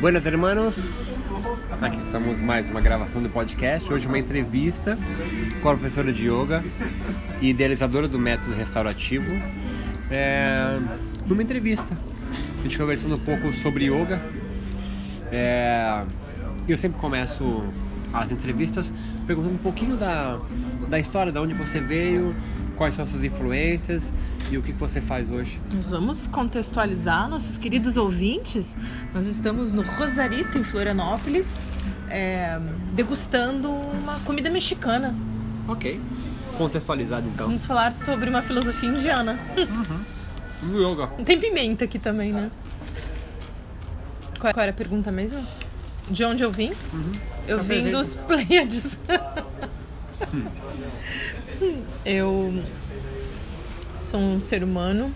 Buenas hermanos, aqui estamos mais uma gravação do podcast. Hoje uma entrevista com a professora de yoga e idealizadora do método restaurativo. É, numa entrevista, a gente conversando um pouco sobre yoga. É, eu sempre começo as entrevistas perguntando um pouquinho da, da história, de onde você veio, quais são suas influências e o que você faz hoje. Nós vamos contextualizar nossos queridos ouvintes. Nós estamos no Rosarito, em Florianópolis, é, degustando uma comida mexicana. Ok. Contextualizado então. Vamos falar sobre uma filosofia indiana. Uhum. Yoga. Tem pimenta aqui também, né? Qual era a pergunta mesmo? De onde eu vim? Uhum. Eu Tá vim dos Pleiades. Eu sou um ser humano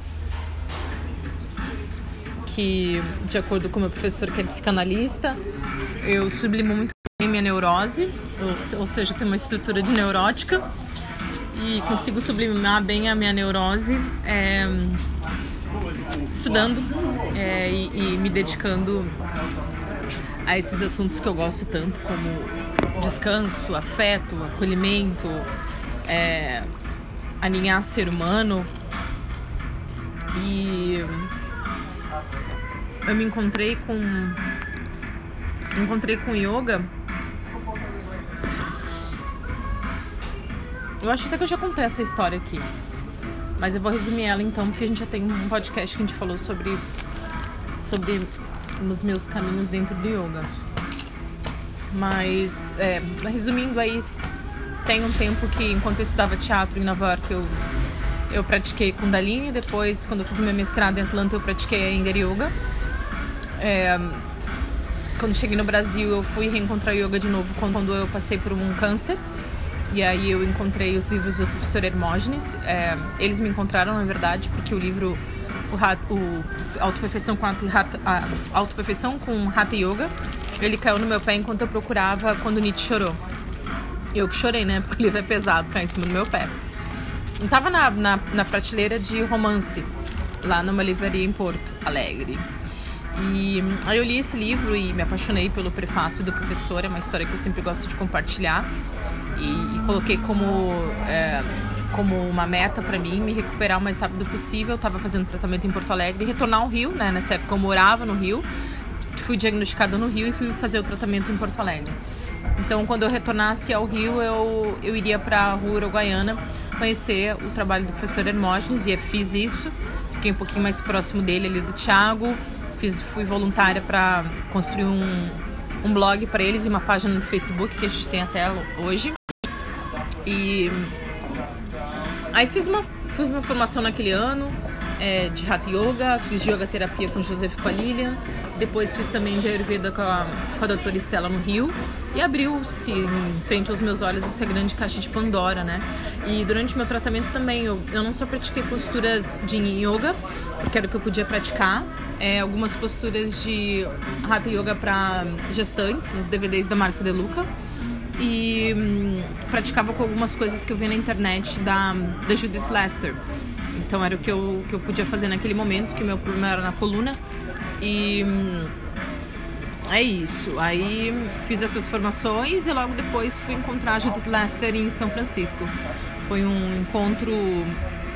que, de acordo com meu professor que é psicanalista, eu sublimo muito bem minha neurose, ou, ou seja, tenho uma estrutura de neurótica e consigo sublimar bem a minha neurose é, estudando é, e, e me dedicando a esses assuntos que eu gosto tanto, como descanso, afeto, acolhimento, é, alinhar ser humano. E eu me encontrei com. me encontrei com yoga. Eu acho até que eu já contei essa história aqui. Mas eu vou resumir ela então, porque a gente já tem um podcast que a gente falou sobre, sobre os meus caminhos dentro do yoga. Mas, é, resumindo aí, tem um tempo que, enquanto eu estudava teatro em Nova York, eu, eu pratiquei Kundalini. Depois, quando eu fiz meu mestrado em Atlanta, eu pratiquei a Iyengar Yoga. É, quando cheguei no Brasil, eu fui reencontrar yoga de novo quando eu passei por um câncer. E aí eu encontrei os livros do professor Hermógenes. É, eles me encontraram, na verdade, porque o livro o, o Autoperfeição com Hatha, Hatha- a Autoperfeição com Hatha Yoga, ele caiu no meu pé enquanto eu procurava quando Nietzsche chorou. Eu que chorei, né? Porque o livro é pesado, caiu em cima do meu pé. Eu tava na, na, na prateleira de romance, lá numa livraria em Porto Alegre. E hum, aí eu li esse livro e me apaixonei pelo prefácio do professor, é uma história que eu sempre gosto de compartilhar. E, e coloquei como, é, como uma meta para mim me recuperar o mais rápido possível. Eu tava fazendo tratamento em Porto Alegre e retornar ao Rio, né? Nessa época eu morava no Rio, fui diagnosticada no Rio e fui fazer o tratamento em Porto Alegre. Então, quando eu retornasse ao Rio, eu, eu iria para a Rua Uruguaiana conhecer o trabalho do professor Hermógenes e fiz isso. Fiquei um pouquinho mais próximo dele, ali do Thiago. Fiz, fui voluntária para construir um, um blog para eles e uma página no Facebook que a gente tem até hoje. E aí fiz uma, fiz uma formação naquele ano é, de Hatha Yoga, fiz yoga terapia com Joseph com a Lilian, depois fiz também de Ayurveda com a, com a doutora Estela no Rio e abriu-se em frente aos meus olhos essa grande caixa de Pandora, né? E durante meu tratamento também eu, eu não só pratiquei posturas de yoga, porque era o que eu podia praticar, é, algumas posturas de Hatha Yoga para gestantes, os DVDs da Márcia De Luca e hum, praticava com algumas coisas que eu vi na internet da, da Judith Lester. Então era o que eu, que eu podia fazer naquele momento, que meu problema era na coluna. E hum, é isso. Aí fiz essas formações e logo depois fui encontrar a Judith Lester em São Francisco. Foi um encontro.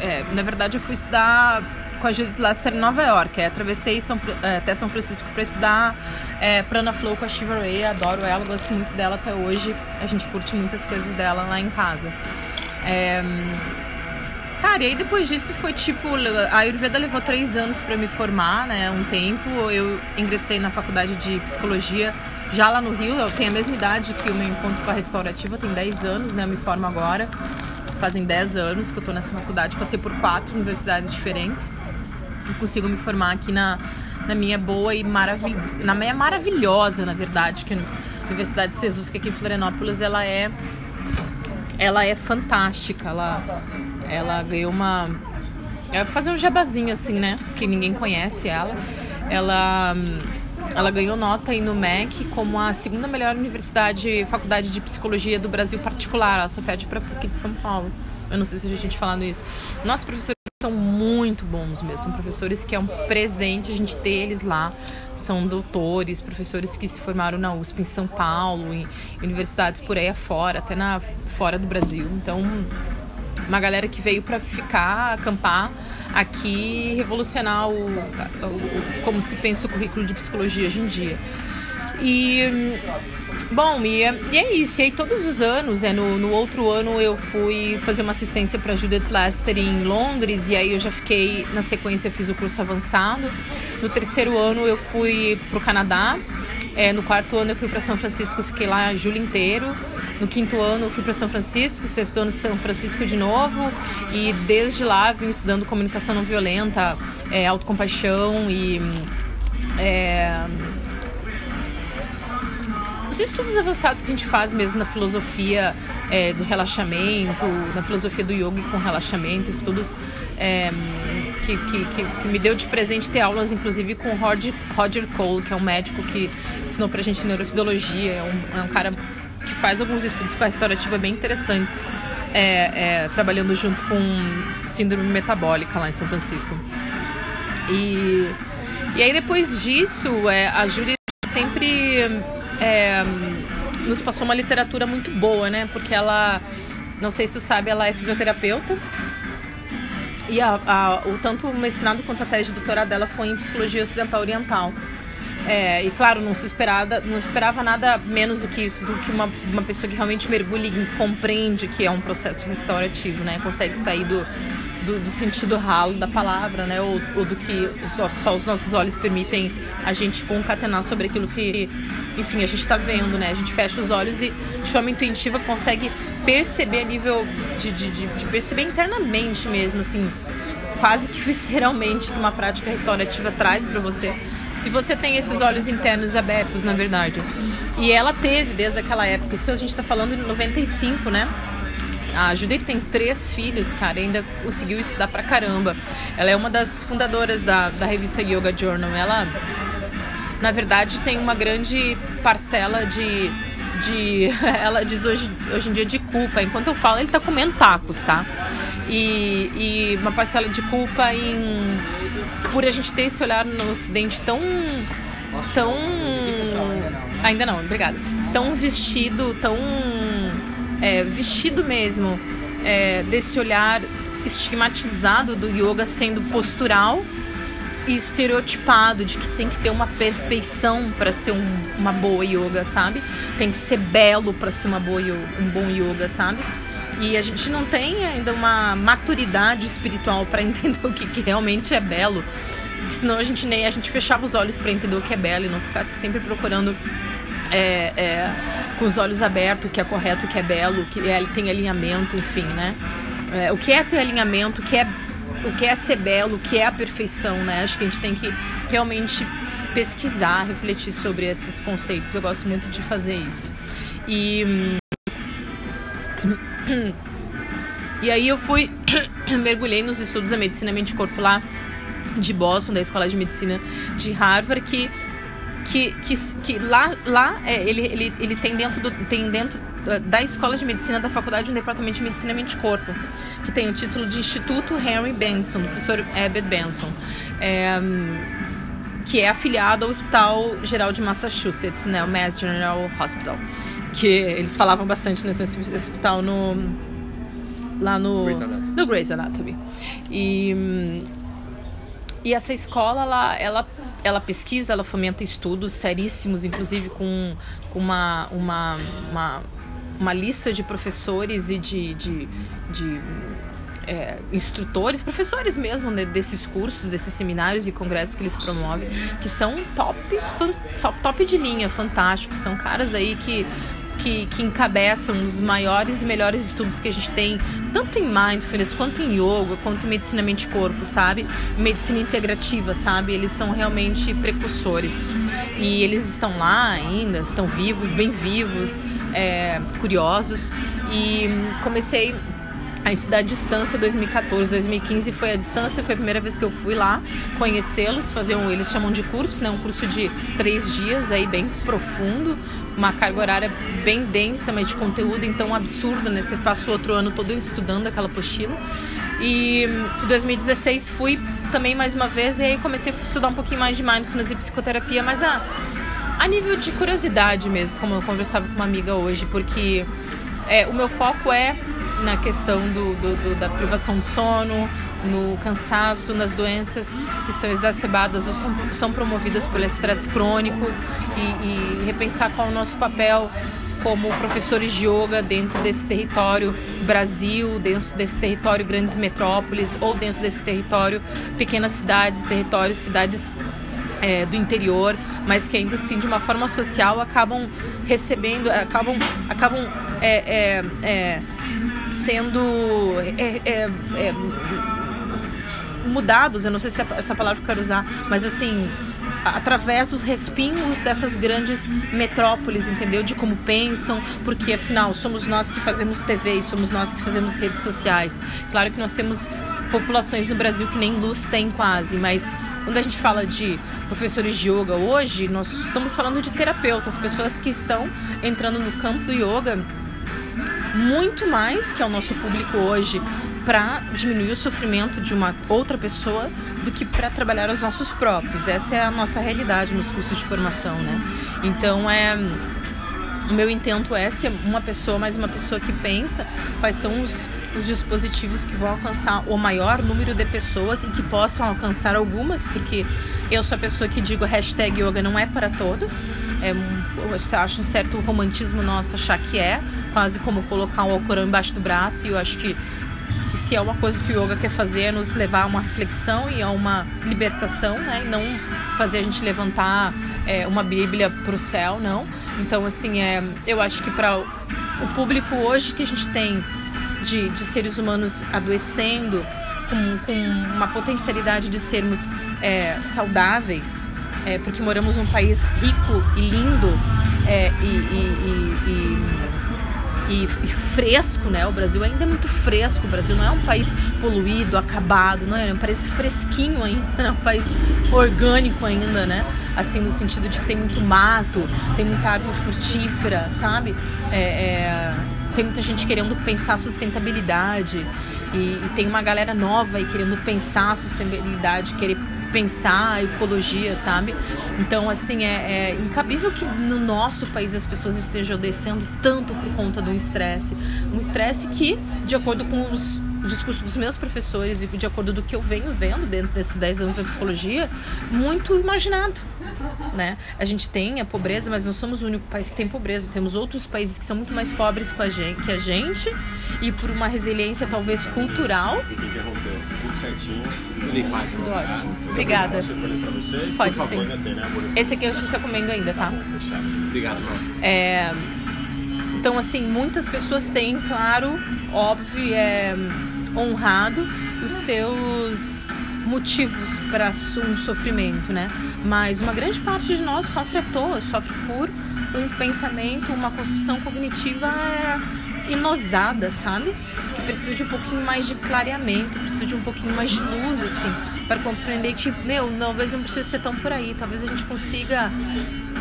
é, na verdade, eu fui estudar com a Judith Lester em Nova York. É, atravessei São é, até São Francisco para estudar é, Prana Flow com a Shiva Ray. Adoro ela, gosto muito dela até hoje. A gente curte muitas coisas dela lá em casa. É, Cara, e aí depois disso foi tipo. A Ayurveda levou três anos pra me formar, né? Um tempo. Eu ingressei na faculdade de psicologia já lá no Rio. Eu tenho a mesma idade que o meu encontro com a restaurativa, tem 10 anos, né? Eu me formo agora. Fazem 10 anos que eu tô nessa faculdade. Passei por quatro universidades diferentes. E consigo me formar aqui na, na minha boa e maravilhosa. Na minha maravilhosa, na verdade, que a Universidade de Jesus, que aqui em Florianópolis, ela é ela é fantástica. Ela, ela ganhou uma. Vou fazer um jabazinho assim, né? Porque ninguém conhece ela. Ela, ela ganhou nota aí no MEC como a segunda melhor universidade, faculdade de psicologia do Brasil particular. Ela só pede para PUC de São Paulo. Eu não sei se a gente falando isso. Nosso professor são muito bons mesmo. São professores que é um presente a gente ter eles lá. São doutores, professores que se formaram na USP em São Paulo, em universidades por aí afora, até na, fora do Brasil. Então, uma galera que veio para ficar, acampar aqui revolucionar o, o, como se pensa o currículo de psicologia hoje em dia. E bom, e é, e é isso. E aí todos os anos, é no, no outro ano eu fui fazer uma assistência para Judith Lester em Londres e aí eu já fiquei na sequência fiz o curso avançado. No terceiro ano eu fui para o Canadá. É, no quarto ano eu fui para São Francisco, fiquei lá julho inteiro. No quinto ano eu fui para São Francisco, sexto ano São Francisco de novo e desde lá vim estudando comunicação não violenta, é, autocompaixão e é, os estudos avançados que a gente faz mesmo na filosofia é, do relaxamento, na filosofia do yoga com relaxamento, estudos é, que, que, que, que, me deu de presente ter aulas, inclusive, com Roger, Roger Cole, que é um médico que ensinou pra gente neurofisiologia, é um, é um cara que faz alguns estudos com a restaurativa bem interessantes, é, é, trabalhando junto com síndrome metabólica lá em São Francisco. E, e aí depois disso, é, a Júlia sempre é, nos passou uma literatura muito boa, né? Porque ela, não sei se tu sabe, ela é fisioterapeuta. E a, a, o tanto o mestrado quanto a tese de doutorado dela foi em psicologia ocidental oriental. É, e claro, não se, esperava, não esperava nada menos do que isso, do que uma, uma pessoa que realmente mergulha e compreende que é um processo restaurativo, né? Consegue sair do, do, do sentido ralo da palavra, né? Ou, ou do que só, só, os nossos olhos permitem a gente concatenar sobre aquilo que, enfim, a gente está vendo, né? A gente fecha os olhos e de forma intuitiva consegue perceber a nível de, de, de, de perceber internamente mesmo, assim, quase que visceralmente que uma prática restaurativa traz para você se você tem esses olhos internos abertos, na verdade. E ela teve desde aquela época, isso a gente está falando de 95, né? A Judith tem três filhos, cara, ainda conseguiu estudar pra caramba. Ela é uma das fundadoras da, da revista Yoga Journal. Ela, na verdade, tem uma grande parcela de. de ela diz hoje, hoje em dia de culpa. Enquanto eu falo, ele tá comendo tacos, tá? E, e uma parcela de culpa em por a gente ter esse olhar no Ocidente tão. tão. Ainda não, obrigada. Tão vestido, tão. É, vestido mesmo é, desse olhar estigmatizado do yoga sendo postural e estereotipado de que tem que ter uma perfeição para ser um, uma boa yoga, sabe? Tem que ser belo para ser uma boa um bom yoga, sabe? E a gente não tem ainda uma maturidade espiritual para entender o que, que, realmente é belo. Senão a gente nem a gente fechava os olhos para entender o que é belo e não ficasse sempre procurando é, é, com os olhos abertos o que é correto, o que é belo, o que é, tem alinhamento, enfim, né? É, o que é ter alinhamento, o que é, o que é ser belo, o que é a perfeição, né? Acho que a gente tem que realmente pesquisar, refletir sobre esses conceitos. Eu gosto muito de fazer isso. E. Hum, e aí eu fui, mergulhei nos estudos da medicina mente corpo lá de Boston, da Escola de Medicina de Harvard, que que, que, que lá, lá é, ele, ele, ele tem dentro, do, tem dentro da Escola de Medicina da Faculdade um Departamento de Medicina Mente Corpo, que tem o título de Instituto Henry Benson, do professor Abbott Benson, é, que é afiliado ao Hospital Geral de Massachusetts, né, o Mass General Hospital que eles falavam bastante nesse hospital no lá no Grey's Anatomy. no Grey's Anatomy. E e essa escola ela, ela ela pesquisa, ela fomenta estudos seríssimos, inclusive com, com uma, uma, uma, uma lista de professores e de, de, de é, instrutores, professores mesmo né, desses cursos, desses seminários e congressos que eles promovem, que são top, fan, top de linha, fantásticos. São caras aí que que, que encabeçam os maiores e melhores estudos que a gente tem, tanto em mindfulness, quanto em yoga, quanto em medicina mente-corpo, sabe? Medicina integrativa, sabe? Eles são realmente precursores. E eles estão lá ainda, estão vivos, bem vivos, é, curiosos. E comecei a estudar à distância 2014, 2015 foi a distância, foi a primeira vez que eu fui lá conhecê-los, fazer um, eles chamam de curso, né, um curso de três dias aí bem profundo, uma carga horária bem densa, mas de conteúdo então absurdo, né, você passa o outro ano todo estudando aquela apostila. E em 2016 fui também mais uma vez e aí comecei a estudar um pouquinho mais de mindfulness e psicoterapia, mas a, a nível de curiosidade mesmo, como eu conversava com uma amiga hoje, porque é, o meu foco é na questão do, do, do, da privação de sono, no cansaço, nas doenças que são exacerbadas ou são, são promovidas pelo estresse crônico e, e repensar qual é o nosso papel como professores de yoga dentro desse território Brasil, dentro desse território grandes metrópoles ou dentro desse território pequenas cidades, territórios, cidades é, do interior, mas que ainda assim de uma forma social acabam recebendo, acabam, acabam é, é, é sendo é, é, mudados. Eu não sei se essa palavra que eu quero usar, mas assim através dos respingos dessas grandes metrópoles, entendeu? De como pensam, porque afinal somos nós que fazemos TV e somos nós que fazemos redes sociais. Claro que nós temos populações no Brasil que nem luz tem quase, mas quando a gente fala de professores de yoga hoje, nós estamos falando de terapeutas, pessoas que estão entrando no campo do yoga muito mais que é o nosso público hoje para diminuir o sofrimento de uma outra pessoa do que para trabalhar os nossos próprios. Essa é a nossa realidade nos cursos de formação, né? Então é o meu intento é ser uma pessoa, mais uma pessoa que pensa quais são os, os dispositivos que vão alcançar o maior número de pessoas e que possam alcançar algumas, porque eu sou a pessoa que digo hashtag yoga não é para todos. É, eu acho um certo romantismo nosso achar que é, quase como colocar um Alcorão embaixo do braço, e eu acho que que se é uma coisa que o yoga quer fazer é nos levar a uma reflexão e a uma libertação, né? E não fazer a gente levantar é, uma Bíblia para o céu, não. Então, assim, é, eu acho que para o público hoje que a gente tem de, de seres humanos adoecendo, com, com uma potencialidade de sermos é, saudáveis, é, porque moramos num país rico e lindo é, e, e, e e, e, fresco, né? O Brasil ainda é muito fresco. O Brasil não é um país poluído, acabado, não é? É um país fresquinho ainda, é um país orgânico ainda, né? Assim, no sentido de que tem muito mato, tem muita árvore frutífera, sabe? É, é, tem muita gente querendo pensar sustentabilidade e, e tem uma galera nova aí querendo pensar sustentabilidade, querer pensar a ecologia, sabe? Então, assim, é, é incabível que no nosso país as pessoas estejam descendo tanto por conta do estresse. Um estresse que, de acordo com os o discurso dos meus professores e de acordo do que eu venho vendo dentro desses 10 anos da psicologia, muito imaginado. Né? A gente tem a pobreza, mas não somos o único país que tem pobreza. Temos outros países que são muito mais pobres que a gente, que a gente e por uma resiliência talvez cultural. Tudo certinho, tudo ótimo. Obrigada. Pode sim. Esse aqui a gente está comendo ainda, tá? Obrigado, é... Então, assim, muitas pessoas têm, claro, óbvio, é honrado os seus motivos para um sofrimento, né? Mas uma grande parte de nós sofre à toa, sofre por um pensamento, uma construção cognitiva é, inosada, sabe? Que precisa de um pouquinho mais de clareamento, precisa de um pouquinho mais de luz, assim, para compreender que, meu, talvez não precisa ser tão por aí, talvez a gente consiga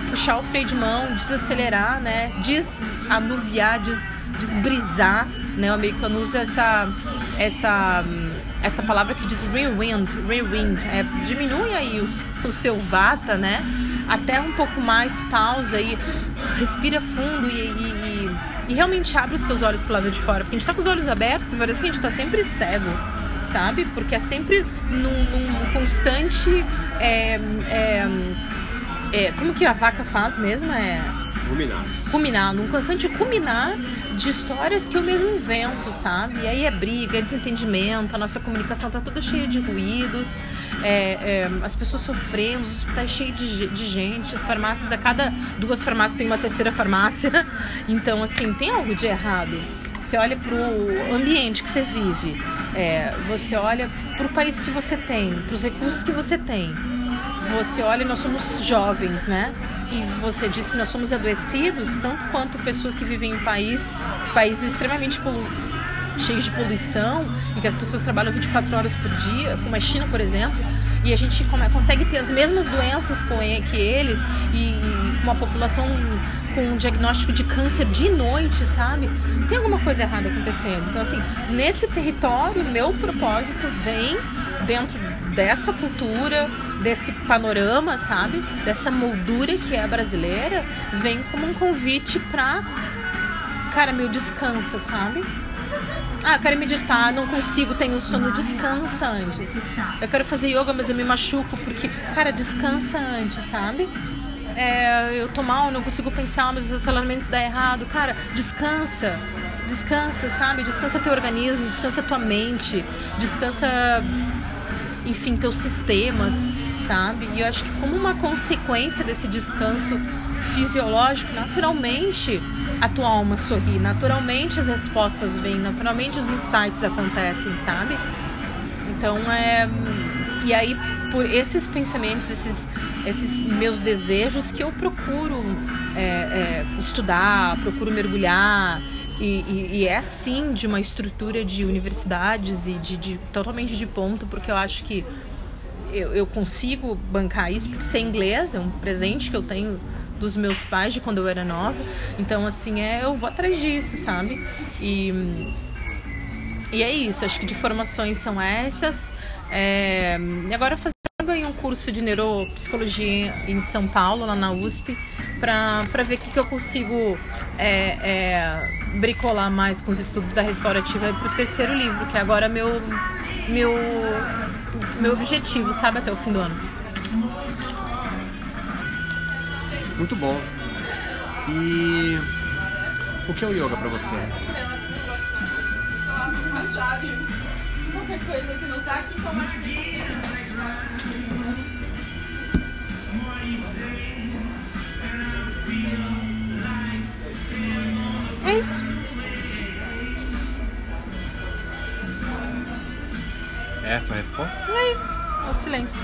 puxar o freio de mão, desacelerar, né? Desanuviar, des, desbrisar, né? O americano usa essa essa essa palavra que diz rewind, rewind, é, diminui aí o, o seu vata, né? Até um pouco mais, pausa e respira fundo e, e, e, e realmente abre os teus olhos pro lado de fora. Porque a gente tá com os olhos abertos e parece que a gente tá sempre cego, sabe? Porque é sempre num, num constante. É, é, é, como que a vaca faz mesmo? É Ruminar. Ruminar, num constante ruminar de histórias que eu mesmo invento, sabe? E aí é briga, é desentendimento, a nossa comunicação tá toda cheia de ruídos, é, é, as pessoas sofrendo, os hospitais cheios de, de gente, as farmácias, a cada duas farmácias tem uma terceira farmácia. Então, assim, tem algo de errado. Você olha para o ambiente que você vive, é, você olha para o país que você tem, para os recursos que você tem. Você olha, nós somos jovens, né? E você diz que nós somos adoecidos, tanto quanto pessoas que vivem em país, países extremamente polu cheios de poluição, em que as pessoas trabalham 24 horas por dia, como a China, por exemplo, e a gente consegue ter as mesmas doenças que eles e uma população com um diagnóstico de câncer de noite, sabe? Tem alguma coisa errada acontecendo. Então, assim, nesse território, meu propósito vem dentro dessa cultura, desse panorama, sabe? Dessa moldura que é brasileira, vem como um convite pra. Cara, meu descansa, sabe? Ah, eu quero meditar, não consigo, tenho sono, descansa antes. Eu quero fazer yoga, mas eu me machuco porque, cara, descansa antes, sabe? É, eu tô mal, não consigo pensar, mas os relacionamentos dão errado. Cara, descansa. Descansa, sabe? Descansa teu organismo, descansa tua mente, descansa enfim, teus sistemas, sabe? E eu acho que como uma consequência desse descanso fisiológico, naturalmente a tua alma sorri, naturalmente as respostas vêm, naturalmente os insights acontecem, sabe? Então é e aí por esses pensamentos, esses esses meus desejos que eu procuro é, é, estudar, procuro mergulhar e, e, e, é sim de uma estrutura de universidades e de, de totalmente de ponto, porque eu acho que eu, eu, consigo bancar isso, porque ser inglês é um presente que eu tenho dos meus pais de quando eu era nova. Então, assim, é, eu vou atrás disso, sabe? E, e é isso, acho que de formações são essas. É, e agora fazendo um curso de neuropsicologia em São Paulo, lá na USP, para ver o que, que eu consigo é, é, bricolar mais com os estudos da restaurativa para o terceiro livro, que é agora meu, meu, meu objetivo, sabe, até o fim do ano. Muito bom. E o que é o yoga para você? Qualquer coisa que não sabe, É isso. É a tua resposta? É isso. É o silêncio.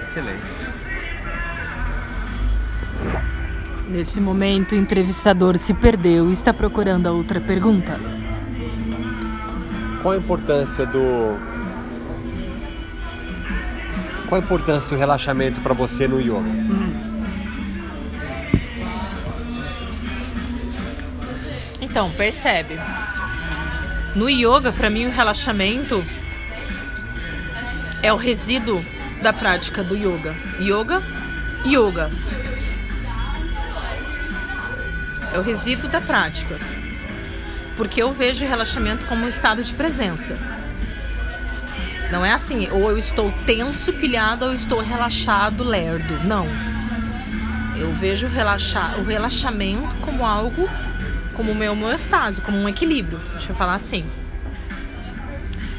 Excelente. Nesse momento, o entrevistador se perdeu e está procurando a outra pergunta. Qual a importância do. Qual a importância do relaxamento para você no yoga? Hum. Então, percebe. No yoga, para mim, o relaxamento é o resíduo da prática do yoga. Yoga, yoga. É o resíduo da prática. Porque eu vejo o relaxamento como um estado de presença. Não é assim, ou eu estou tenso, pilhado, ou eu estou relaxado, lerdo. Não. Eu vejo relaxar, o relaxamento como algo como meu homeostase, como um equilíbrio, deixa eu falar assim.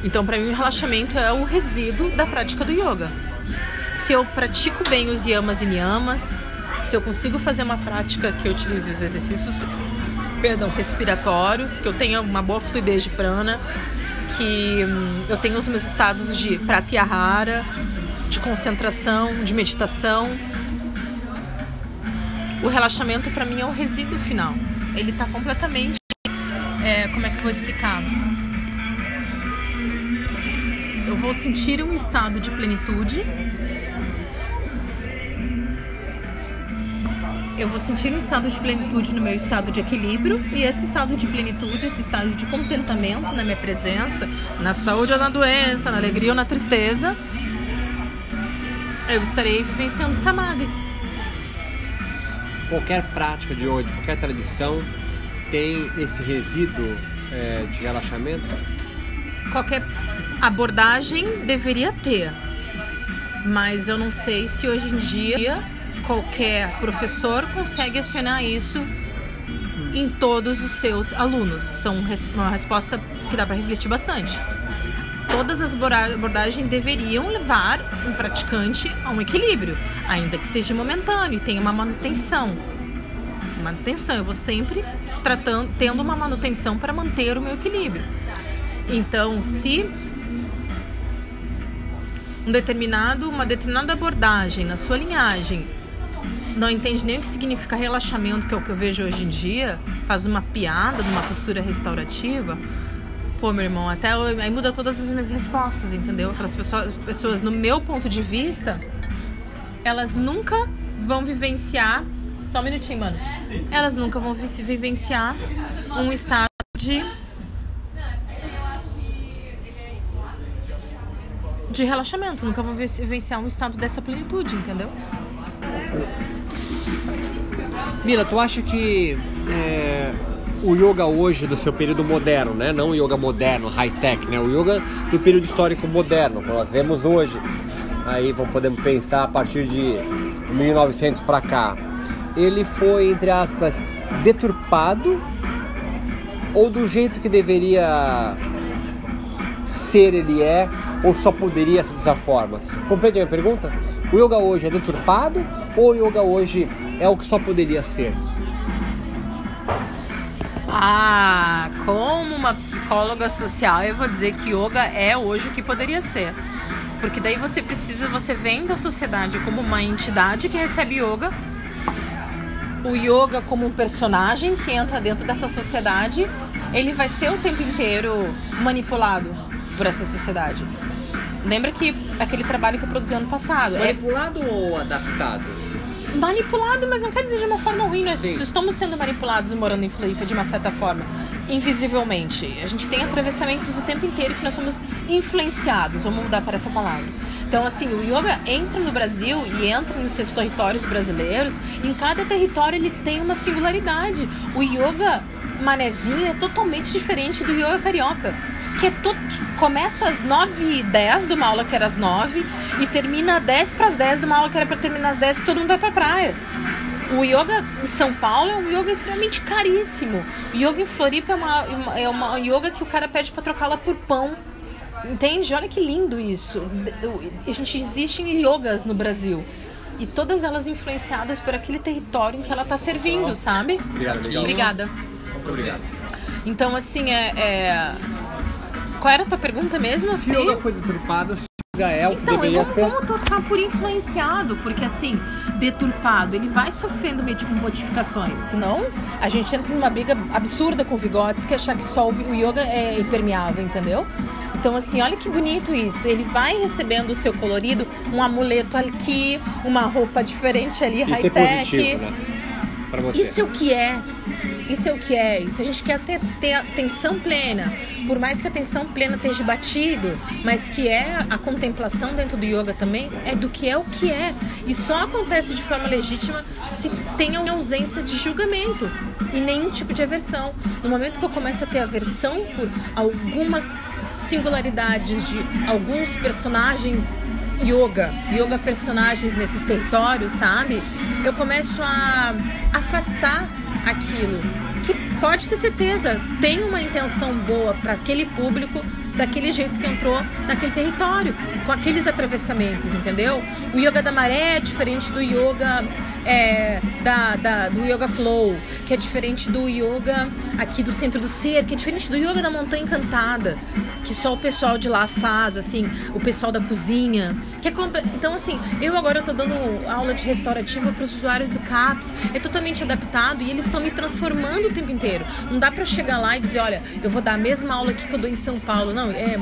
Então, para mim, o relaxamento é o resíduo da prática do yoga. Se eu pratico bem os yamas e niyamas, se eu consigo fazer uma prática que eu utilize os exercícios, perdão, respiratórios, que eu tenha uma boa fluidez de prana, que hum, eu tenha os meus estados de pratyahara, de concentração, de meditação. O relaxamento para mim é o resíduo final ele está completamente. É, como é que eu vou explicar? Eu vou sentir um estado de plenitude. Eu vou sentir um estado de plenitude no meu estado de equilíbrio e esse estado de plenitude, esse estado de contentamento na minha presença, na saúde ou na doença, na alegria ou na tristeza, eu estarei vivenciando samadhi qualquer prática de hoje, qualquer tradição tem esse resíduo é, de relaxamento? Qualquer abordagem deveria ter, mas eu não sei se hoje em dia qualquer professor consegue acionar isso em todos os seus alunos. São uma resposta que dá para refletir bastante todas as abordagens deveriam levar um praticante a um equilíbrio, ainda que seja momentâneo e tenha uma manutenção. Manutenção, eu vou sempre tratando, tendo uma manutenção para manter o meu equilíbrio. Então, se um determinado, uma determinada abordagem na sua linhagem não entende nem o que significa relaxamento, que é o que eu vejo hoje em dia, faz uma piada numa postura restaurativa, Pô, meu irmão, até eu- aí muda todas as minhas respostas, entendeu? Aquelas pessoas, pessoas, no meu ponto de vista, elas nunca vão vivenciar. Só um minutinho, mano. Elas nunca vão vivenciar um estado de. De relaxamento, nunca vão vi- vivenciar um estado dessa plenitude, entendeu? Mila, tu acha que é, o yoga hoje do seu período moderno, né? Não o yoga moderno, high-tech, né? O yoga do período histórico moderno, que nós vemos hoje. Aí podemos pensar a partir de 1900 para cá. Ele foi, entre aspas, deturpado ou do jeito que deveria ser ele é ou só poderia ser dessa forma? Compreende a minha pergunta? O yoga hoje é deturpado ou o yoga hoje é o que só poderia ser? Ah, como uma psicóloga social, eu vou dizer que yoga é hoje o que poderia ser. Porque daí você precisa, você vem da sociedade como uma entidade que recebe yoga, o yoga como um personagem que entra dentro dessa sociedade, ele vai ser o tempo inteiro manipulado por essa sociedade. Lembra que aquele trabalho que eu produzi ano passado é Manipulado ou adaptado? manipulado, mas não quer dizer de uma forma ruim. Nós Sim. estamos sendo manipulados morando em Floripa de uma certa forma, invisivelmente. A gente tem atravessamentos o tempo inteiro que nós somos influenciados. Vamos mudar para essa palavra. Então, assim, o yoga entra no Brasil e entra nos seus territórios brasileiros. Em cada território ele tem uma singularidade. O yoga manezinho é totalmente diferente do yoga carioca. Que, é to... que começa às 9h10 de uma aula que era às 9 e termina às 10 para as 10 de uma aula que era para terminar às 10 que todo mundo vai pra praia. O yoga em São Paulo é um yoga extremamente caríssimo. O yoga em Floripa é uma, é uma yoga que o cara pede para trocá-la por pão. Entende? Olha que lindo isso. A gente existe yogas no Brasil. E todas elas influenciadas por aquele território em que ela está servindo, sabe? Obrigado, legal. Obrigada. Muito obrigado. Então, assim, é, é- Qual era a tua pergunta mesmo? Se o yoga foi deturpado, se o yoga é o que Então, deveria vamos, ser. vamos tornar por influenciado, porque assim, deturpado, ele vai sofrendo meio tipo modificações. Senão, a gente entra numa briga absurda com Vigotes que achar que só o o yoga é impermeável, entendeu? Então, assim, olha que bonito isso. Ele vai recebendo o seu colorido, um amuleto aqui, uma roupa diferente ali, Isso é high-tech. positivo, né? Isso é o que é. Isso é o que é. Se a gente quer ter, ter atenção plena, por mais que a atenção plena esteja batido, mas que é a contemplação dentro do yoga também, é do que é o que é. E só acontece de forma legítima se tem a ausência de julgamento e nenhum tipo de aversão. No momento que eu começo a ter aversão por algumas singularidades de alguns personagens yoga, yoga personagens nesses territórios, sabe? Eu começo a afastar aquilo que pode ter certeza tem uma intenção boa para aquele público daquele jeito que entrou naquele território, com aqueles atravessamentos, entendeu? O yoga da maré é diferente do yoga é, da, da- do yoga flow, que é diferente do yoga aqui do centro do ser, que é diferente do yoga da montanha encantada, que só o pessoal de lá faz, assim, o pessoal da cozinha. Que é compa- então, assim, eu agora tô dando aula de restaurativa para os usuários do CAPS, é totalmente adaptado e eles estão me transformando o tempo inteiro. Não dá para chegar lá e dizer, olha, eu vou dar a mesma aula aqui que eu dou em São Paulo. Não, é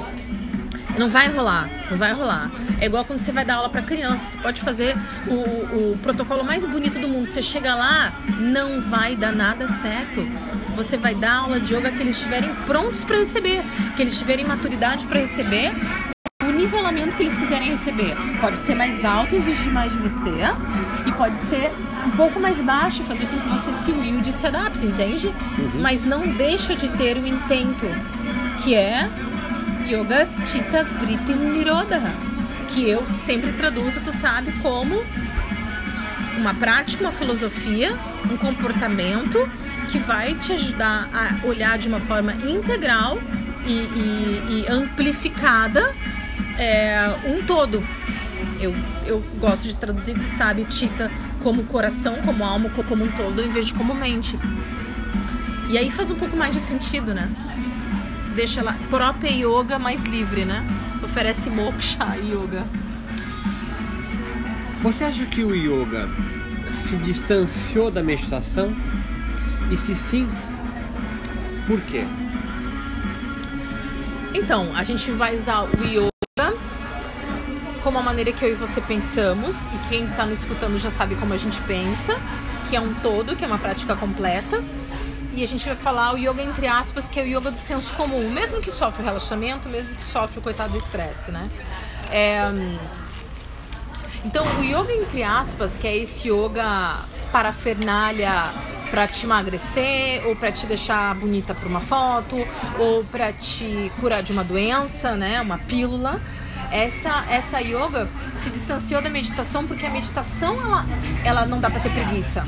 não vai rolar, não vai rolar. É igual quando você vai dar aula para criança. Você pode fazer o, o protocolo mais bonito do mundo. Você chega lá, não vai dar nada certo. Você vai dar aula de yoga que eles estiverem prontos para receber, que eles tiverem maturidade para receber o nivelamento que eles quiserem receber. Pode ser mais alto, exigir mais de você, e pode ser um pouco mais baixo, fazer com que você se humilde e se adapte, entende? Mas não deixa de ter o intento, que é Yogas Chitta Vritti Nirodha, que eu sempre traduzo, tu sabe, como uma prática, uma filosofia, um comportamento que vai te ajudar a olhar de uma forma integral e, e- e amplificada é, um todo. Eu, eu gosto de traduzir, tu sabe, Tita como coração, como alma, co- como um todo, em vez de como mente. E aí faz um pouco mais de sentido, né? Deixa lá, própria yoga mais livre, né? Oferece moksha yoga. Você acha que o yoga se distanciou da meditação? E se sim, por quê? Então, a gente vai usar o yoga como a maneira que eu e você pensamos, e quem está nos escutando já sabe como a gente pensa, que é um todo, que é uma prática completa. E a gente vai falar o yoga entre aspas, que é o yoga do senso comum, mesmo que sofre o relaxamento, mesmo que sofre o coitado do estresse, né? É... Então, o yoga entre aspas, que é esse yoga parafernália para te emagrecer, ou para te deixar bonita para uma foto, ou para te curar de uma doença, né? Uma pílula. Essa, essa yoga se distanciou da meditação porque a meditação ela, ela não dá para ter preguiça.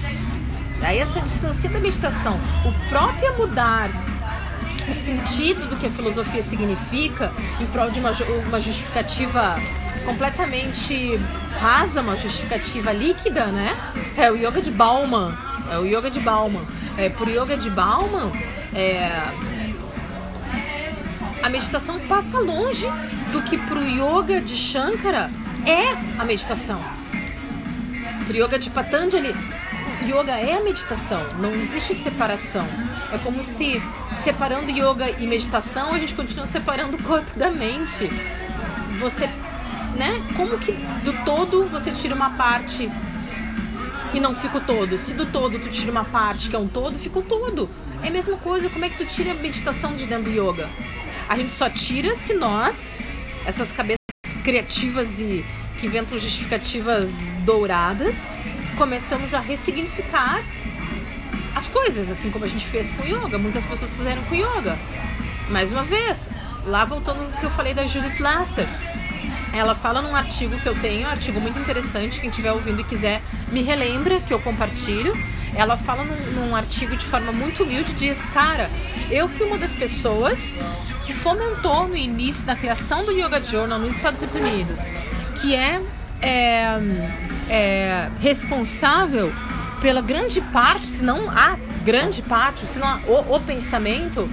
Aí essa distancia da meditação, o próprio mudar o sentido do que a filosofia significa em prol de uma, uma justificativa completamente rasa, uma justificativa líquida, né? É o yoga de Bauman. É o yoga de Bauman. É, por yoga de Bauman, é, a meditação passa longe do que pro yoga de Shankara é a meditação. Pro yoga de Patanjali, yoga é meditação, não existe separação. É como se separando yoga e meditação, a gente continua separando o corpo da mente. Você, né? Como que do todo você tira uma parte e não fica o todo? Se do todo tu tira uma parte que é um todo, fica o todo. É a mesma coisa, como é que tu tira a meditação de dentro do yoga? A gente só tira se nós, essas cabeças criativas e que inventam justificativas douradas, começamos a ressignificar as coisas, assim como a gente fez com yoga. Muitas pessoas fizeram com yoga. Mais uma vez, lá voltando no que eu falei da Judith Laster. Ela fala num artigo que eu tenho, um artigo muito interessante, quem estiver ouvindo e quiser me relembra que eu compartilho. Ela fala num, num artigo de forma muito humilde, diz, cara, eu fui uma das pessoas que fomentou no início da criação do Yoga Journal nos Estados Unidos, que é, é, é responsável pela grande parte, se não a grande parte, se não o, o pensamento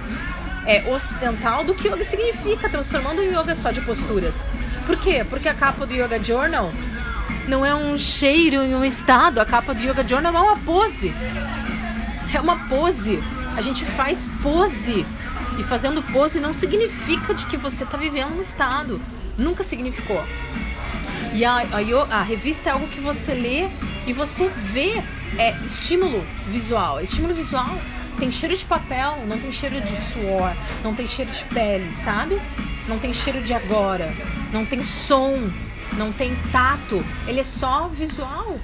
é, ocidental do que yoga significa, transformando o yoga só de posturas. Por quê? Porque a capa do Yoga Journal não é um cheiro e um estado, a capa do Yoga Journal é uma pose. É uma pose. A gente faz pose. E fazendo pose não significa de que você está vivendo um estado. Nunca significou. E a, a, a, revista é algo que você lê e você vê é estímulo visual. Estímulo visual tem cheiro de papel, não tem cheiro de suor, não tem cheiro de pele, sabe? Não tem cheiro de agora, não tem som, não tem tato, ele é só visual.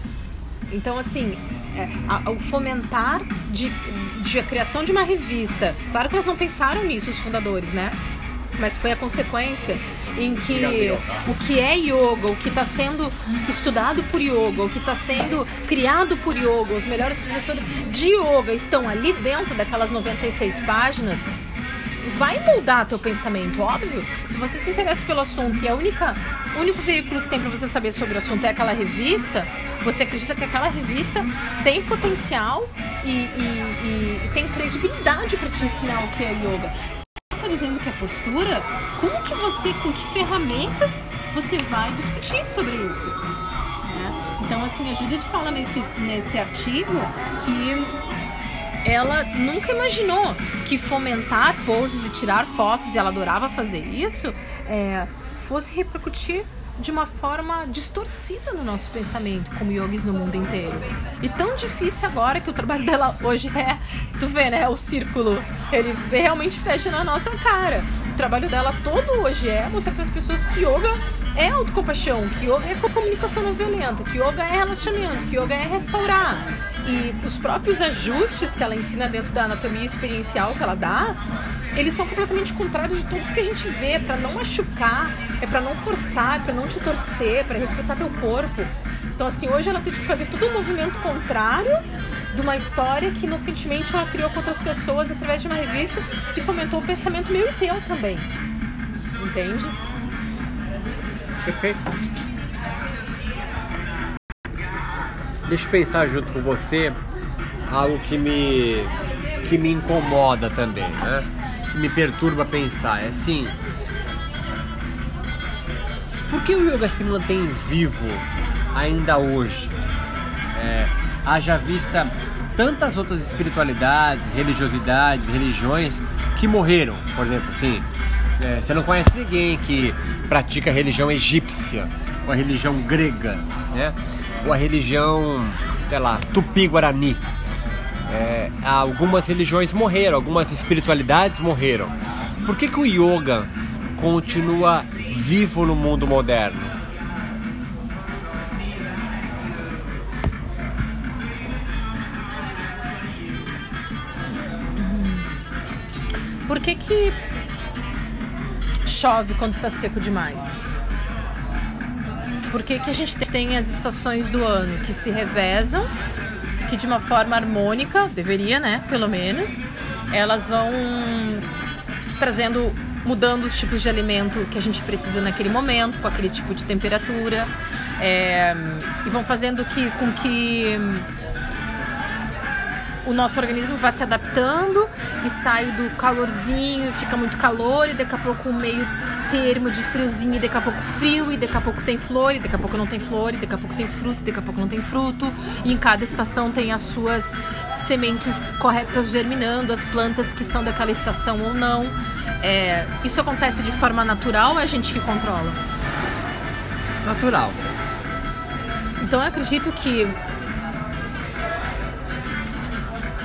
Então, assim, é, a, o fomentar de, de a criação de uma revista. Claro que elas não pensaram nisso, os fundadores, né? Mas foi a consequência em que o que é yoga, o que está sendo estudado por yoga, o que está sendo criado por yoga, os melhores professores de yoga estão ali dentro daquelas 96 páginas, vai moldar teu pensamento, óbvio. Se você se interessa pelo assunto e a única, o único veículo que tem para você saber sobre o assunto é aquela revista, você acredita que aquela revista tem potencial e, e, e, tem credibilidade para te ensinar o que é yoga dizendo que é postura, como que você, com que ferramentas você vai discutir sobre isso? Né? Então, assim, a Judith fala nesse, nesse artigo que ela nunca imaginou que fomentar poses e tirar fotos, e ela adorava fazer isso, é, fosse repercutir de uma forma distorcida no nosso pensamento, como yogis no mundo inteiro. E tão difícil agora que o trabalho dela hoje é, tu vê, né, o círculo, ele realmente fecha na nossa cara. O trabalho dela todo hoje é mostrar para as pessoas que yoga é autocompaixão, que yoga é comunicação não violenta, que yoga é relaxamento, que yoga é restaurar. E os próprios ajustes que ela ensina dentro da anatomia experiencial que ela dá, eles são completamente contrários de todos que a gente vê, para não machucar, é para não forçar, é para não te torcer, para respeitar teu corpo. Então assim, hoje ela teve que fazer todo um movimento contrário de uma história que inocentemente ela criou com outras pessoas através de uma revista que fomentou o pensamento meu e teu também. Entende? Perfeito. Deixa eu pensar junto com você algo que me que me incomoda também, né? Que me perturba pensar. É assim, por que o yoga se mantém vivo ainda hoje? É, haja vista tantas outras espiritualidades, religiosidades, religiões que morreram, por exemplo, assim, É, você não conhece ninguém que pratica a religião egípcia, ou a religião grega, né? A religião, sei lá, tupi-guarani. É, algumas religiões morreram, algumas espiritualidades morreram. Por que, que o yoga continua vivo no mundo moderno? Por que, que chove quando está seco demais? Por que, que a gente tem as estações do ano que se revezam, que de uma forma harmônica, deveria, né? Pelo menos, elas vão trazendo, mudando os tipos de alimento que a gente precisa naquele momento, com aquele tipo de temperatura, é, e vão fazendo que, com que o nosso organismo vai se adaptando e sai do calorzinho e fica muito calor e daqui a pouco um meio termo de friozinho e daqui a pouco frio e daqui a pouco tem flor e daqui a pouco não tem flor e daqui a pouco tem fruto e daqui a pouco não tem fruto e em cada estação tem as suas sementes corretas germinando, as plantas que são daquela estação ou não. É, isso acontece de forma natural ou é a gente que controla? Natural. Então eu acredito que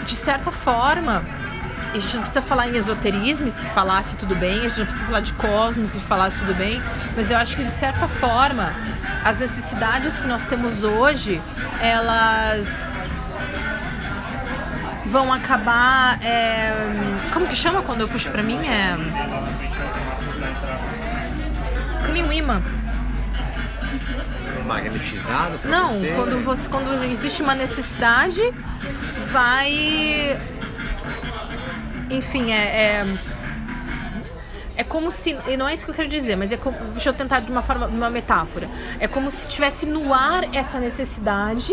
de certa forma, a gente não precisa falar em esoterismo se falasse tudo bem, a gente não precisa falar de cosmos e falasse tudo bem, mas eu acho que de certa forma, as necessidades que nós temos hoje, elas vão acabar. É, como que chama quando eu puxo pra mim? É. Que imã. Magnetizado? Não, você, quando, né? você, quando existe uma necessidade, vai. Enfim, é, é. é como se. E não é isso que eu quero dizer, mas é como. Deixa eu tentar de uma forma, uma metáfora. É como se tivesse no ar essa necessidade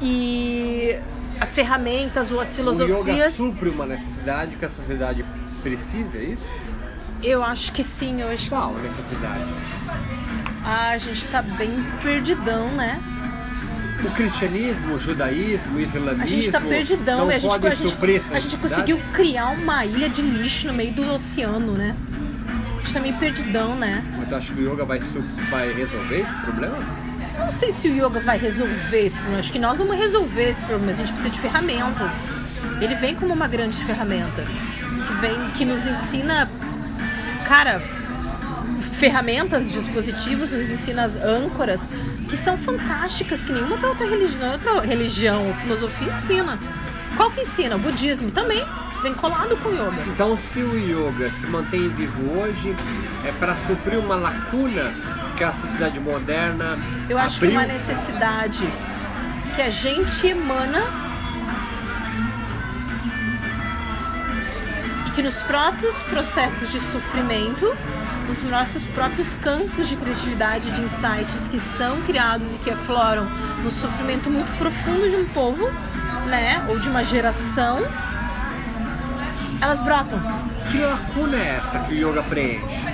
e as ferramentas ou as O yoga filosofias. supre uma necessidade que a sociedade precisa, é isso? Eu acho que sim, eu acho que. Qual necessidade? Ah, a gente tá bem perdidão, né? O cristianismo, o judaísmo, o islamismo. A gente tá perdidão, não e a gente, a gente, a gente conseguiu criar uma ilha de lixo no meio do oceano, né? A gente tá meio perdidão, né? Mas tu acha que o yoga vai, vai resolver esse problema? Eu não sei se o yoga vai resolver esse problema. Acho que nós vamos resolver esse problema. A gente precisa de ferramentas. Ele vem como uma grande ferramenta. Que vem, que nos ensina. Cara, ferramentas, dispositivos, nos ensina as âncoras, que são fantásticas, que nenhuma outra religião, outra religião ou filosofia ensina. Qual que ensina? O budismo também. Vem colado com o yoga. Então, se o yoga se mantém vivo hoje, é para suprir uma lacuna que a sociedade moderna Eu acho que abriu. uma necessidade que a gente emana e que nos próprios processos de sofrimento, nos nossos próprios campos de criatividade, de insights que são criados e que afloram no sofrimento muito profundo de um povo, né, ou de uma geração, elas brotam. Que lacuna é essa que o yoga preenche?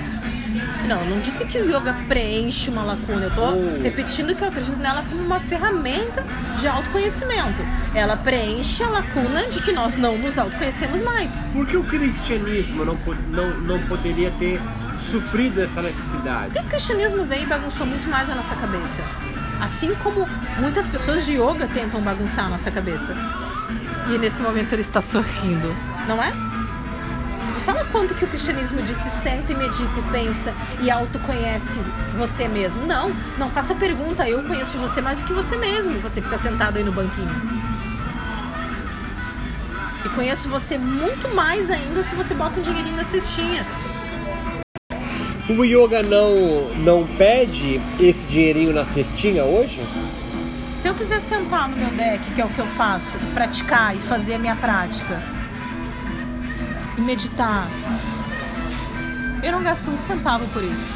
Não, não disse que o yoga preenche uma lacuna. Eu tô Oh. repetindo que eu acredito nela como uma ferramenta de autoconhecimento. Ela preenche a lacuna de que nós não nos autoconhecemos mais. Por que o cristianismo não, não, não poderia ter suprido essa necessidade? Porque o cristianismo veio e bagunçou muito mais a nossa cabeça. Assim como muitas pessoas de yoga tentam bagunçar a nossa cabeça. E nesse momento ele está sorrindo, não é? Fala quanto que o cristianismo disse senta e medita e pensa e autoconhece você mesmo. Não, não faça pergunta, eu conheço você mais do que você mesmo, você fica sentado aí no banquinho. E conheço você muito mais ainda se você bota um dinheirinho na cestinha. O yoga não, não pede esse dinheirinho na cestinha hoje? Se eu quiser sentar no meu deck, que é o que eu faço, praticar e fazer a minha prática, e meditar, eu não gasto um centavo por isso.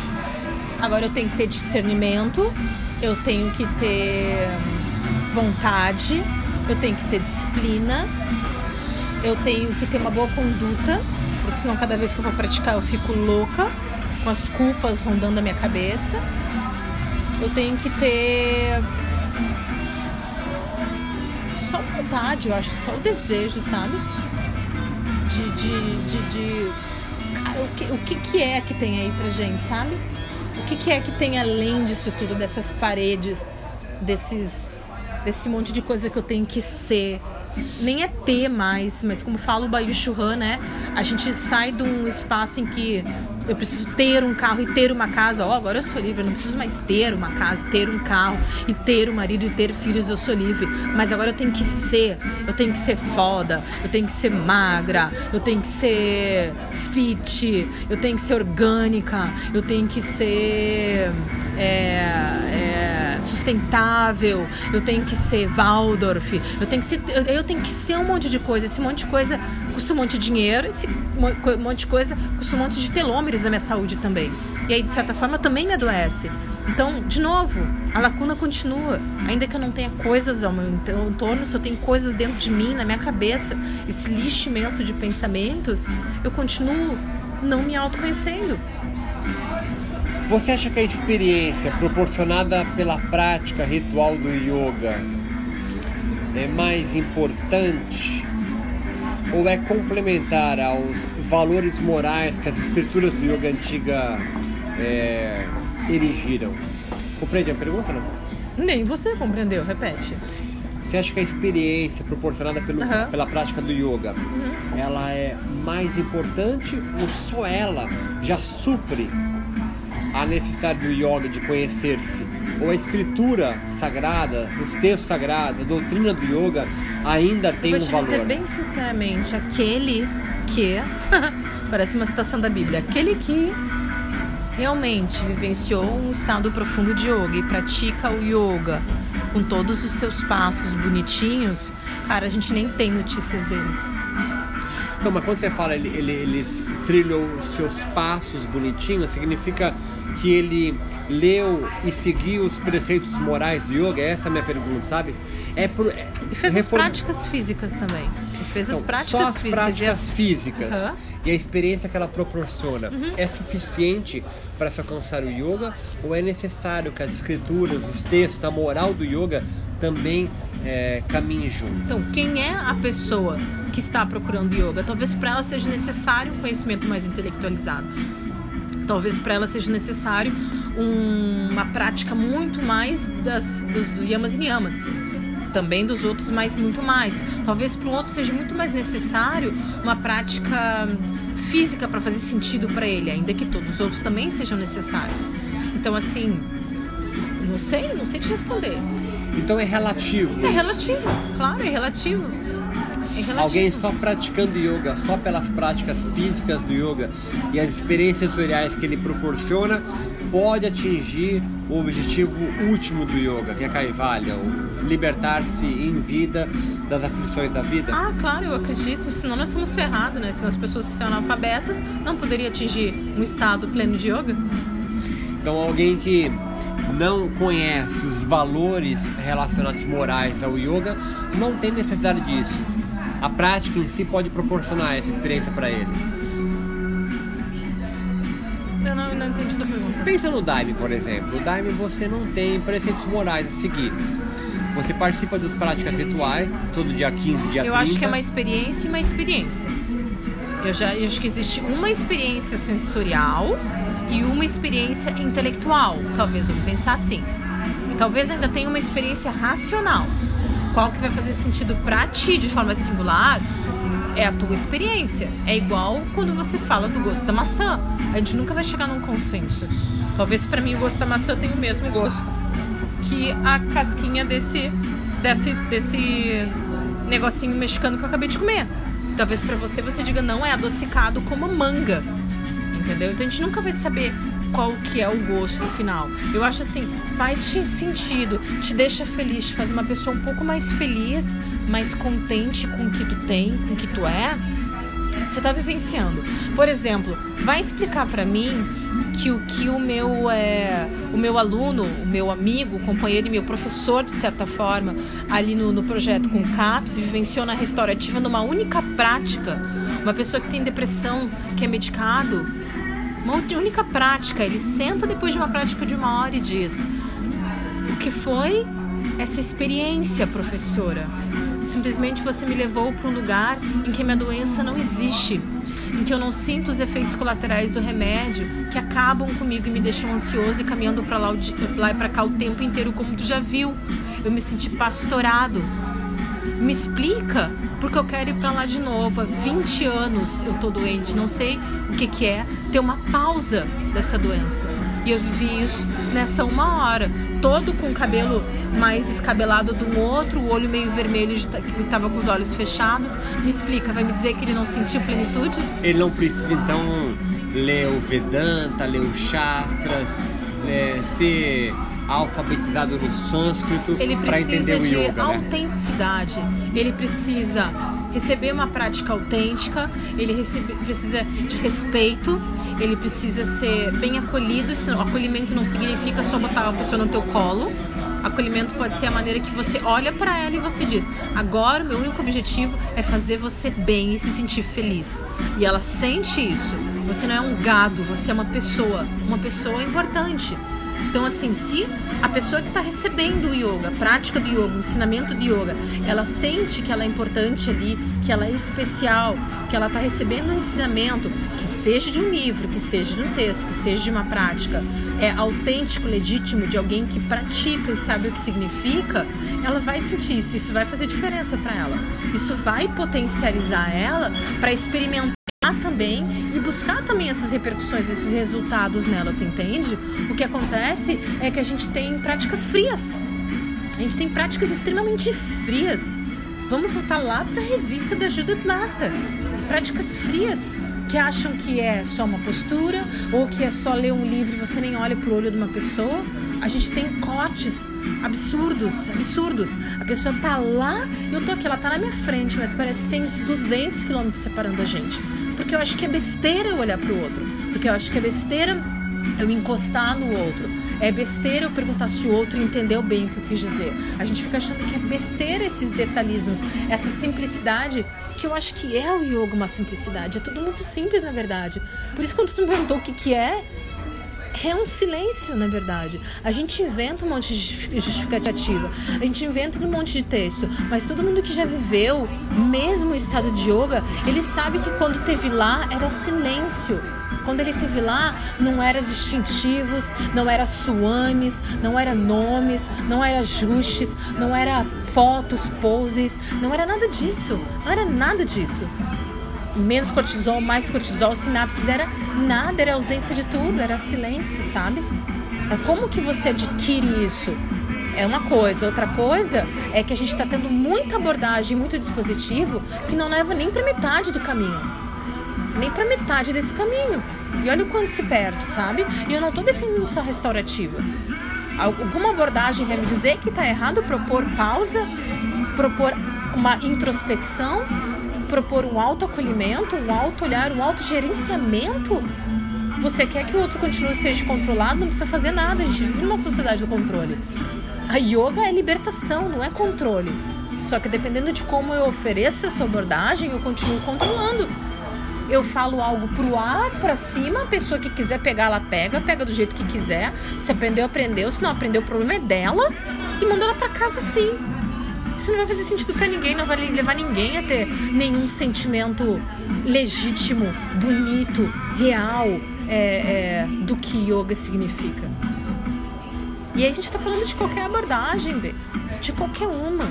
Agora eu tenho que ter discernimento, eu tenho que ter vontade, eu tenho que ter disciplina, eu tenho que ter uma boa conduta, porque senão cada vez que eu vou praticar eu fico louca, com as culpas rondando a minha cabeça. Eu tenho que ter só vontade, eu acho, só o desejo, sabe? De, de, de, de cara, o que, o que, que é que tem aí pra gente, sabe? O que, que é que tem além disso tudo, dessas paredes, desses, desse monte de coisa que eu tenho que ser? Nem é ter mais, mas como fala o Bayu Churran, né? A gente sai de um espaço em que eu preciso ter um carro e ter uma casa. Ó, oh, agora eu sou livre, eu não preciso mais ter uma casa, ter um carro e ter um marido e ter filhos, eu sou livre. Mas agora eu tenho que ser, eu tenho que ser foda, eu tenho que ser magra, eu tenho que ser fit, eu tenho que ser orgânica, eu tenho que ser é, é, sustentável, eu tenho que ser Waldorf, eu tenho que ser, eu, tenho que ser um monte de coisa. Esse monte de coisa custa um monte de dinheiro, esse monte de coisa custa um monte de telômeros na minha saúde também. E aí, de certa forma, também me adoece. Então, de novo, a lacuna continua. Ainda que eu não tenha coisas ao meu entorno, se eu tenho coisas dentro de mim, na minha cabeça, esse lixo imenso de pensamentos, eu continuo não me autoconhecendo. Você acha que a experiência proporcionada pela prática ritual do yoga é mais importante ou é complementar aos valores morais que as escrituras do yoga antiga é, erigiram? Compreende a pergunta, não? Nem você compreendeu, repete. Você acha que a experiência proporcionada pelo, uhum. pela prática do yoga, uhum. ela é mais importante ou só ela já supre a necessidade do yoga de conhecer-se? Ou a escritura sagrada, os textos sagrados, a doutrina do yoga ainda tem um valor? Vou te dizer bem sinceramente, aquele que parece uma citação da Bíblia, aquele que realmente vivenciou um estado profundo de yoga e pratica o yoga com todos os seus passos bonitinhos, cara, a gente nem tem notícias dele. Então, mas quando você fala ele, ele, ele trilhou os seus passos bonitinhos, significa que ele leu e seguiu os preceitos morais do yoga? Essa é a minha pergunta, sabe? É pro, é, e fez reform... as práticas físicas também. E fez então, as práticas só as físicas. Práticas as... físicas uhum. e a experiência que ela proporciona uhum. é suficiente para se alcançar o yoga? Ou é necessário que as escrituras, os textos, a moral do yoga também é, caminhem junto? Então, quem é a pessoa que está procurando yoga? Talvez para ela seja necessário um conhecimento mais intelectualizado Talvez para ela seja necessário um, uma prática muito mais das, dos yamas e niyamas. Também dos outros, mas muito mais. Talvez para o outro seja muito mais necessário uma prática física para fazer sentido para ele, ainda que todos os outros também sejam necessários. Então, assim, não sei, não sei te responder. Então é relativo. É relativo, claro, é relativo. É Alguém só praticando yoga, só pelas práticas físicas do yoga e as experiências sensoriais que ele proporciona, pode atingir o objetivo último do yoga, que é Kaivalya, libertar-se em vida das aflições da vida? Ah, claro, eu acredito. Senão nós estamos ferrados, né? Senão as pessoas que são analfabetas não poderiam atingir um estado pleno de yoga. Então alguém que não conhece os valores relacionados morais ao yoga não tem necessidade disso a prática em si pode proporcionar essa experiência para ele. Eu não, não entendi a pergunta. Pensa no Daime, por exemplo. O Daime você não tem preceitos morais a seguir. Você participa das práticas rituais, todo dia 15, dia eu 30. Eu acho que é uma experiência e uma experiência. Eu já eu acho que existe uma experiência sensorial e uma experiência intelectual. Talvez eu pensar assim. E talvez ainda tenha uma experiência racional qual que vai fazer sentido para ti de forma singular é a tua experiência. É igual quando você fala do gosto da maçã. A gente nunca vai chegar num consenso. Talvez para mim o gosto da maçã tenha o mesmo gosto que a casquinha desse desse desse negocinho mexicano que eu acabei de comer. Talvez para você você diga não é adocicado como manga. Entendeu? Então a gente nunca vai saber qual que é o gosto final. Eu acho assim, faz sentido, te deixa feliz, te faz uma pessoa um pouco mais feliz, mais contente com o que tu tem, com o que tu é. Você está vivenciando. Por exemplo, vai explicar para mim que o que o meu é, o meu aluno, o meu amigo, companheiro e meu professor de certa forma ali no, no projeto com CAPS vivenciou na restaurativa numa única prática. Uma pessoa que tem depressão, que é medicado, uma única prática. Ele senta depois de uma prática de uma hora e diz: O que foi essa experiência, professora? Simplesmente você me levou para um lugar em que minha doença não existe. em que eu não sinto os efeitos colaterais do remédio que acabam comigo e me deixam ansioso e caminhando para lá, lá e para cá o tempo inteiro, como tu já viu. Eu me senti pastorado. Me explica, porque eu quero ir para lá de novo. Há 20 anos eu tô doente, não sei o que, que é ter uma pausa dessa doença. E eu vivi isso nessa uma hora, todo com o cabelo mais escabelado do outro, o olho meio vermelho, que estava com os olhos fechados. Me explica, vai me dizer que ele não sentiu plenitude? Ele não precisa então ler o Vedanta, ler o Shastras, é, ser alfabetizado no sânscrito para entender o yoga. Ele precisa de autenticidade. Né? Ele precisa receber uma prática autêntica, ele recebe, precisa de respeito, ele precisa ser bem acolhido. O acolhimento não significa só botar a pessoa no teu colo. Acolhimento pode ser a maneira que você olha para ela e você diz: agora o meu único objetivo é fazer você bem e se sentir feliz. E ela sente isso. Você não é um gado, você é uma pessoa, uma pessoa importante. Então, assim, se a pessoa que está recebendo o yoga, prática do yoga, ensinamento de yoga, ela sente que ela é importante ali, que ela é especial, que ela está recebendo um ensinamento, que seja de um livro, que seja de um texto, que seja de uma prática, é autêntico, legítimo, de alguém que pratica e sabe o que significa, ela vai sentir isso. Isso vai fazer diferença para ela. Isso vai potencializar ela para experimentar também buscar também essas repercussões, esses resultados nela, tu entende? O que acontece é que a gente tem práticas frias. A gente tem práticas extremamente frias. Vamos voltar lá para a revista da Judith Master. Práticas frias que acham que é só uma postura ou que é só ler um livro e você nem olha pro olho de uma pessoa. A gente tem cortes absurdos, absurdos. A pessoa tá lá eu tô aqui, ela tá na minha frente, mas parece que tem 200 quilômetros separando a gente. Porque eu acho que é besteira eu olhar pro outro. Porque eu acho que é besteira eu encostar no outro. É besteira eu perguntar se o outro entendeu bem o que eu quis dizer. A gente fica achando que é besteira esses detalhismos, essa simplicidade, que eu acho que é o yoga uma simplicidade. É tudo muito simples, na verdade. Por isso, quando tu me perguntou o que, que é, é um silêncio, na verdade. A gente inventa um monte de justificativa, a gente inventa um monte de texto, mas todo mundo que já viveu, mesmo o estado de yoga, ele sabe que quando teve lá era silêncio. Quando ele esteve lá, não era distintivos, não era suames, não era nomes, não era ajustes, não era fotos, poses, não era nada disso. Não era nada disso menos cortisol, mais cortisol, sinapses, era nada, era ausência de tudo, era silêncio, sabe? É como que você adquire isso? É uma coisa. Outra coisa é que a gente está tendo muita abordagem, muito dispositivo que não leva nem para metade do caminho. Nem para metade desse caminho. E olha o quanto se perde, sabe? E eu não estou defendendo só restaurativa. Alguma abordagem vai me dizer que está errado propor pausa, propor uma introspecção, propor um autoacolhimento, um auto-olhar, um autogerenciamento, você quer que o outro continue seja controlado, não precisa fazer nada. A gente vive numa sociedade do controle. A yoga é libertação, não é controle. Só que dependendo de como eu ofereço essa abordagem, eu continuo controlando. Eu falo algo pro ar, para cima, a pessoa que quiser pegar, ela pega, pega do jeito que quiser. Se aprendeu, aprendeu. Se não aprendeu, o problema é dela. E manda ela para casa sim. Isso não vai fazer sentido para ninguém, não vai levar ninguém a ter nenhum sentimento legítimo, bonito, real é, é, do que yoga significa. E aí a gente está falando de qualquer abordagem, de qualquer uma.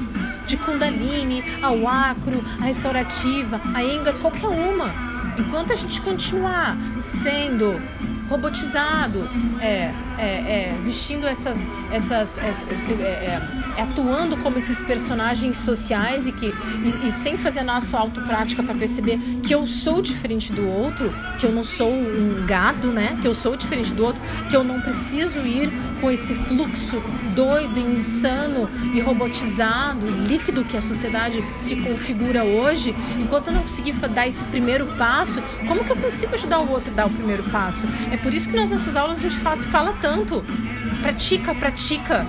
De Kundalini, ao acro, a restaurativa, a Enga, qualquer uma. Enquanto a gente continuar sendo robotizado, é, é, é, vestindo essas, essas, essas é, é, é, atuando como esses personagens sociais e que e, e sem fazer a nossa autoprática para perceber que eu sou diferente do outro, que eu não sou um gado, né? Que eu sou diferente do outro, que eu não preciso ir com esse fluxo doido, insano e robotizado e líquido que a sociedade se configura hoje, enquanto eu não conseguir dar esse primeiro passo, como que eu consigo ajudar o outro a dar o primeiro passo? É por isso que nas nossas aulas a gente faz, fala tanto. Pratica, pratica.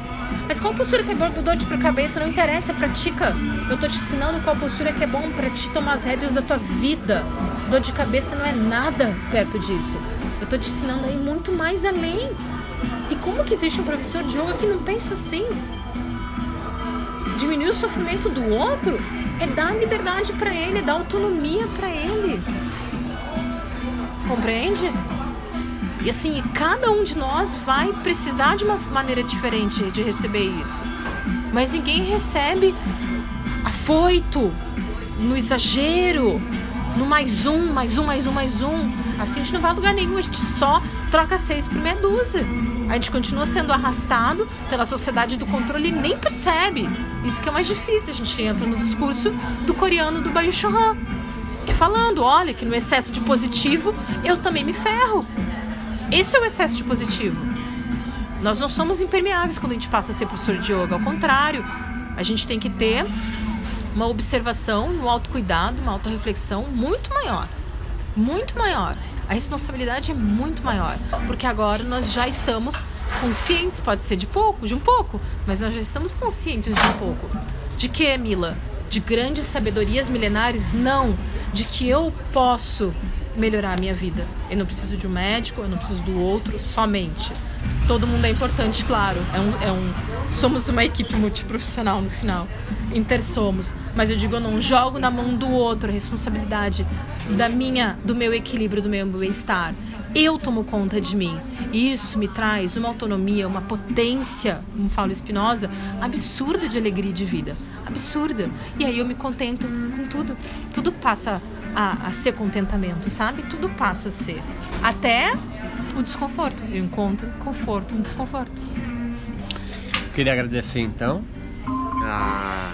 Mas qual postura que é boa do dor de cabeça? Não interessa, pratica. Eu tô te ensinando qual postura que é bom para ti tomar as rédeas da tua vida. Dor de cabeça não é nada perto disso. Eu tô te ensinando aí muito mais além. E como que existe um professor de yoga que não pensa assim? Diminuir o sofrimento do outro é dar liberdade para ele, é dar autonomia para ele. Compreende? E assim, cada um de nós vai precisar de uma maneira diferente de receber isso. Mas ninguém recebe afoito, no exagero, no mais um, mais um, mais um, mais um. Assim a gente não vai a lugar nenhum, a gente só troca seis por meia dúzia. A gente continua sendo arrastado pela sociedade do controle e nem percebe. Isso que é mais difícil. A gente entra no discurso do coreano do Bayu Chohan, que falando, olha, que no excesso de positivo eu também me ferro. Esse é o excesso de positivo. Nós não somos impermeáveis quando a gente passa a ser professor de yoga, ao contrário, a gente tem que ter uma observação, um autocuidado, uma autorreflexão muito maior. Muito maior. A responsabilidade é muito maior, porque agora nós já estamos conscientes, pode ser de pouco, de um pouco, mas nós já estamos conscientes de um pouco. De que, Mila? De grandes sabedorias milenares? Não. De que eu posso melhorar a minha vida. Eu não preciso de um médico, eu não preciso do outro, somente. Todo mundo é importante, claro. É um, é um, somos uma equipe multiprofissional no final. Intersomos. Mas eu digo, eu não jogo na mão do outro a responsabilidade da minha, do meu equilíbrio, do meu bem-estar. Eu tomo conta de mim. E isso me traz uma autonomia, uma potência, como fala Espinosa, absurda de alegria de vida. Absurda. E aí eu me contento com tudo. Tudo passa a, a ser contentamento, sabe? Tudo passa a ser. Até o desconforto. Eu encontro conforto no desconforto. Queria agradecer então a